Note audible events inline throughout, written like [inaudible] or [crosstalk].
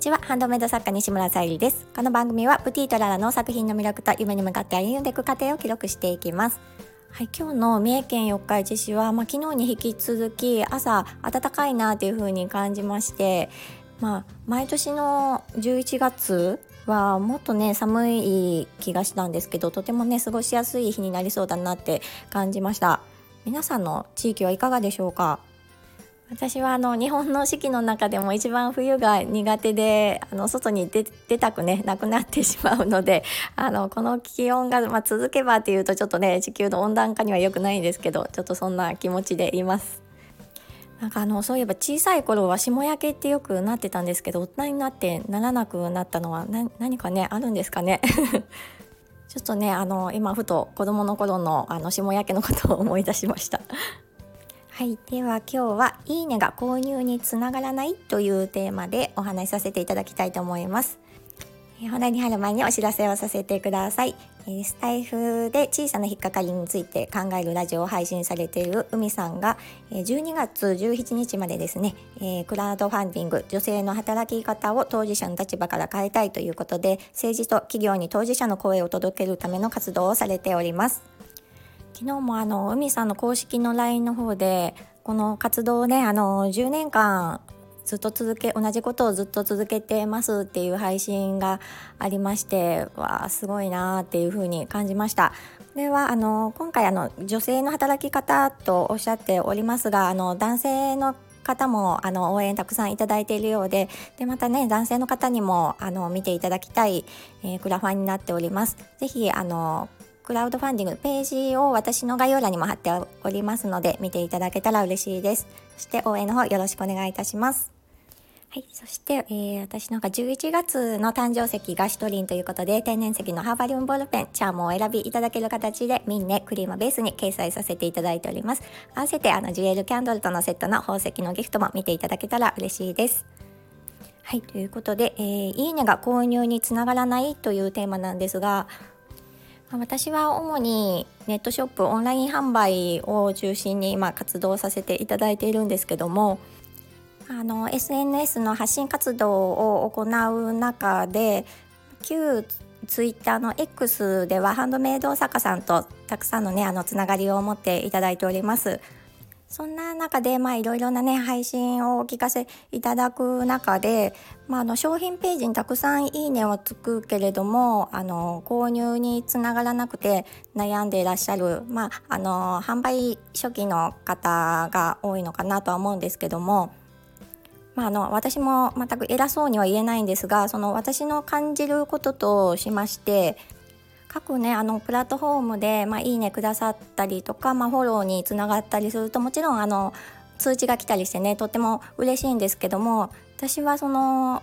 にちは。ハンドメイド作家西村さゆりです。この番組はプティとララの作品の魅力と夢に向かって歩んでいく過程を記録していきます。はい、今日の三重県四日市市は、まあ、昨日に引き続き朝暖かいなという風に感じまして、まあ、毎年の11月はもっとね寒い気がしたんですけどとてもね過ごしやすい日になりそうだなって感じました。皆さんの地域はいかがでしょうか？私はあの日本の四季の中でも一番冬が苦手であの外に出たくねなくなってしまうので [laughs] あのこの気温が、まあ、続けばっていうとちょっとね地球の温暖化には良くないんですけどちょっとそんな気持ちでいます。なんかあのそういえば小さい頃は霜焼けってよくなってたんですけど大人になってならなくなったのは何かねあるんですかね？[laughs] ちょっとねあの今ふと子供の頃のあの霜焼けのことを思い出しましたはい、では今日はいいねが購入につながらないというテーマでお話しさせていただきたいと思います。本題に入る前にお知らせをさせてください。スタイフで小さな引っかかりについて考えるラジオを配信されている海さんが12月17日までですねクラウドファンディング女性の働き方を当事者の立場から変えたいということで政治と企業に当事者の声を届けるための活動をされております。昨日もあの海さんの公式の LINE の方でこの活動をねあの10年間ずっと続け同じことをずっと続けてますっていう配信がありましてわあすごいなっていうふうに感じましたこれはあの今回あの女性の働き方とおっしゃっておりますがあの男性の方もあの応援たくさんいただいているようででまたね男性の方にもあの見ていただきたい、えー、クラファンになっております。ぜひあのクラウドファンディングページを私の概要欄にも貼っておりますので見ていただけたら嬉しいです。そして応援の方よろしくお願いいたします。はい。そして、えー、私のが11月の誕生石がシトリンということで、天然石のハーバリウムボールペン、チャームをお選びいただける形で、ミンネ、クリームベースに掲載させていただいております。合わせて、あの、ジュエルキャンドルとのセットの宝石のギフトも見ていただけたら嬉しいです。はい。ということで、えー、いいねが購入につながらないというテーマなんですが、私は主にネットショップオンライン販売を中心に今活動させていただいているんですけどもあの SNS の発信活動を行う中で旧ツイッターの X ではハンドメイド作家さんとたくさんのねあのつながりを持っていただいております。そんな中で、まあ、いろいろなね、配信をお聞かせいただく中で、まあ、あの、商品ページにたくさんいいねをつくけれども、あの、購入につながらなくて悩んでいらっしゃる、まあ、あの、販売初期の方が多いのかなとは思うんですけども、まあ、あの私も全く偉そうには言えないんですがその私の感じることとしまして各ねあのプラットフォームで、まあ、いいねくださったりとか、まあ、フォローにつながったりするともちろんあの通知が来たりしてねとっても嬉しいんですけども私はその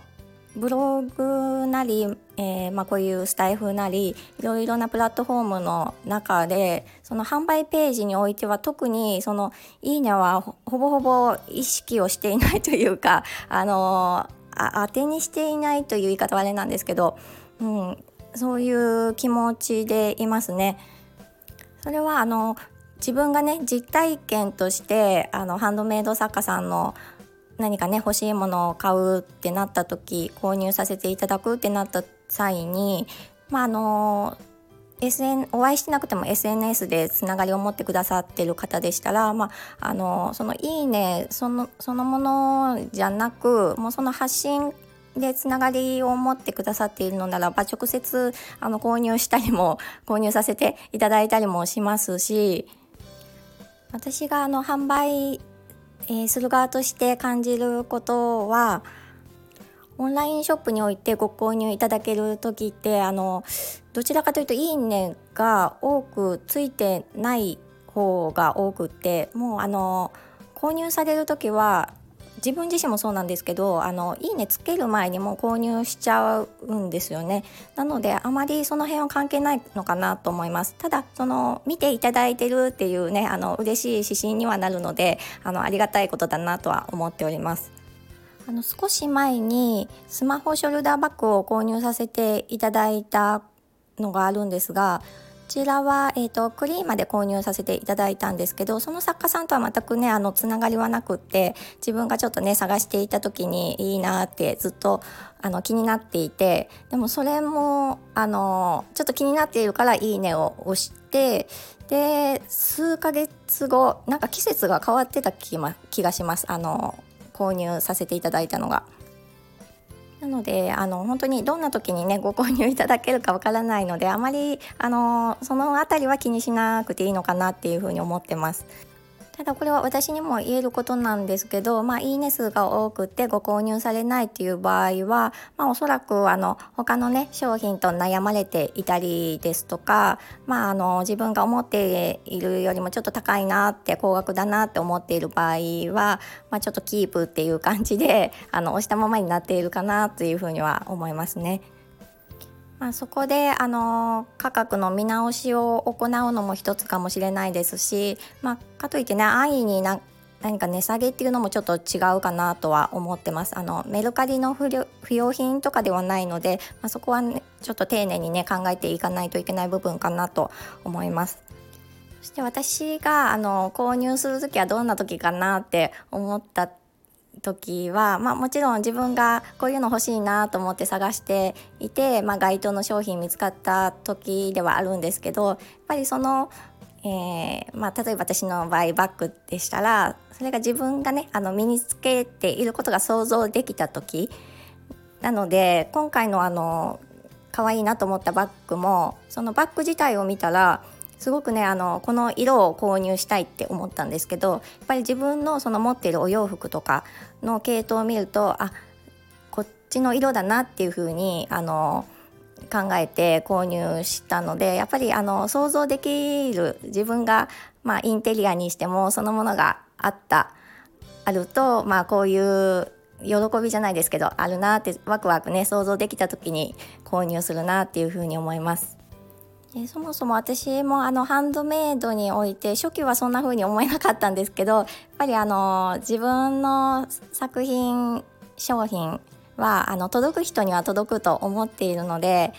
ブログなり、えー、まあ、こういうスタイフなりいろいろなプラットフォームの中でその販売ページにおいては特にその「いいね」はほぼほぼ意識をしていないというかあのあ当てにしていないという言い方はあれなんですけど、うん、そういう気持ちでいますね。それはあの自分がね実体験としてあのハンドメイド作家さんの何かね欲しいものを買うってなった時購入させていただくってなった際にまああの SN お会いしてなくても SNS でつながりを持ってくださってる方でしたら、まあ、あのその「いいね」そのそのものじゃなくもうその発信でつながりを持ってくださっているのならば直接あの購入したりも購入させていただいたりもしますし私があの販売、えー、する側として感じることはオンラインショップにおいてご購入いただける時ってあのどちらかというと「いいね」が多くついてない方が多くってもうあの購入される時は自分自身もそうなんですけどあのいいねつける前にもう購入しちゃうんですよね。なのであまりその辺は関係ないのかなと思います。ただその見ていただいてるっていうねあの嬉しい指針にはなるのであのありがたいことだなとは思っております。あの少し前にスマホショルダーバッグを購入させていただいたのがあるんですがちらは、えーと、クリーマで購入させていただいたんですけどその作家さんとは全くねあのつながりはなくって自分がちょっとね探していた時にいいなってずっとあの気になっていてでもそれもあのちょっと気になっているから「いいね」を押してで数ヶ月後なんか季節が変わってた気,、ま、気がしますあの購入させていただいたのが。なのであの本当にどんな時にねご購入いただけるかわからないのであまりあのその辺りは気にしなくていいのかなっていうふうに思ってます。ただこれは私にも言えることなんですけど、まあ、いいね数が多くてご購入されないっていう場合は、まあ、おそらくあの他のね商品と悩まれていたりですとか、まあ、あの自分が思っているよりもちょっと高いなって高額だなって思っている場合は、まあ、ちょっとキープっていう感じであの押したままになっているかなというふうには思いますね。まあ、そこであの価格の見直しを行うのも一つかもしれないですし、まあ、かといってね安易にな何か値下げっていうのもちょっと違うかなとは思ってます。あのメルカリの不用品とかではないので、まあ、そこは、ね、ちょっと丁寧にね考えていかないといけない部分かなと思います。そして私があの購入する時はどんな時かなって思った時は、まあ、もちろん自分がこういうの欲しいなと思って探していて、まあ、該当の商品見つかった時ではあるんですけどやっぱりその、えー、まあ、例えば私の場合バッグでしたらそれが自分がねあの身につけていることが想像できた時なので今回のあの可愛いなと思ったバッグもそのバッグ自体を見たらすごくねあのこの色を購入したいって思ったんですけどやっぱり自分のその持っているお洋服とかの系統を見るとあこっちの色だなっていう風にあの考えて購入したのでやっぱりあの想像できる自分が、まあ、インテリアにしてもそのものがあったあると、まあ、こういう喜びじゃないですけどあるなってワクワクね想像できた時に購入するなっていうふうに思います。でそもそも私もあのハンドメイドにおいて初期はそんな風に思えなかったんですけどやっぱりあの自分の作品商品はあの届く人には届くと思っているので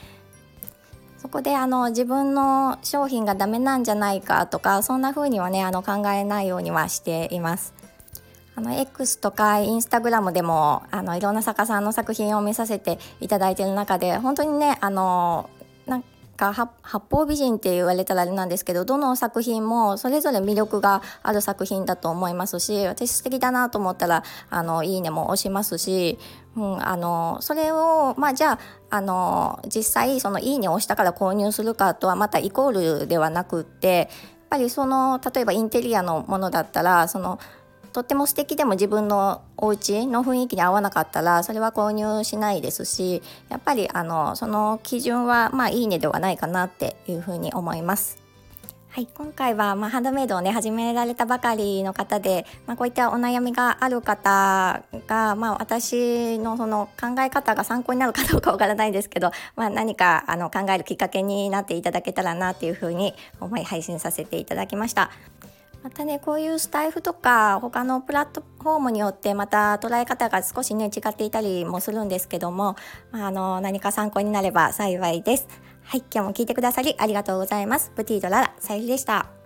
そこであの自分の商品がダメなんじゃないかとかそんな風にはねあの考えないようにはしています。あの X とかインスタグラムでもあのいろんな作家さんの作品を見させていただいている中で本当にねあのか八方美人って言われたらあれなんですけどどの作品もそれぞれ魅力がある作品だと思いますし私素敵だなと思ったらあのいいねも押しますし、うん、あのそれをまあじゃああの実際そのいいねを押したから購入するかとはまたイコールではなくってやっぱりその例えばインテリアのものだったらそのとっても素敵でも自分のお家の雰囲気に合わなかったらそれは購入しないですしやっぱりあのその基準はまあいいねではないかなっていうふうに思います。はい、今回は、まあ、ハンドメイドをね始められたばかりの方で、まあ、こういったお悩みがある方が、まあ、私のその考え方が参考になるかどうかわからないんですけど、[laughs] まあ、何かあの考えるきっかけになっていただけたらなっていうふうに思い配信させていただきました。またねこういうスタイフとか他のプラットフォームによってまた捉え方が少しね違っていたりもするんですけども、まあ、あの何か参考になれば幸いです。はい今日も聞いてくださりありがとうございます。プティードララさゆりでした。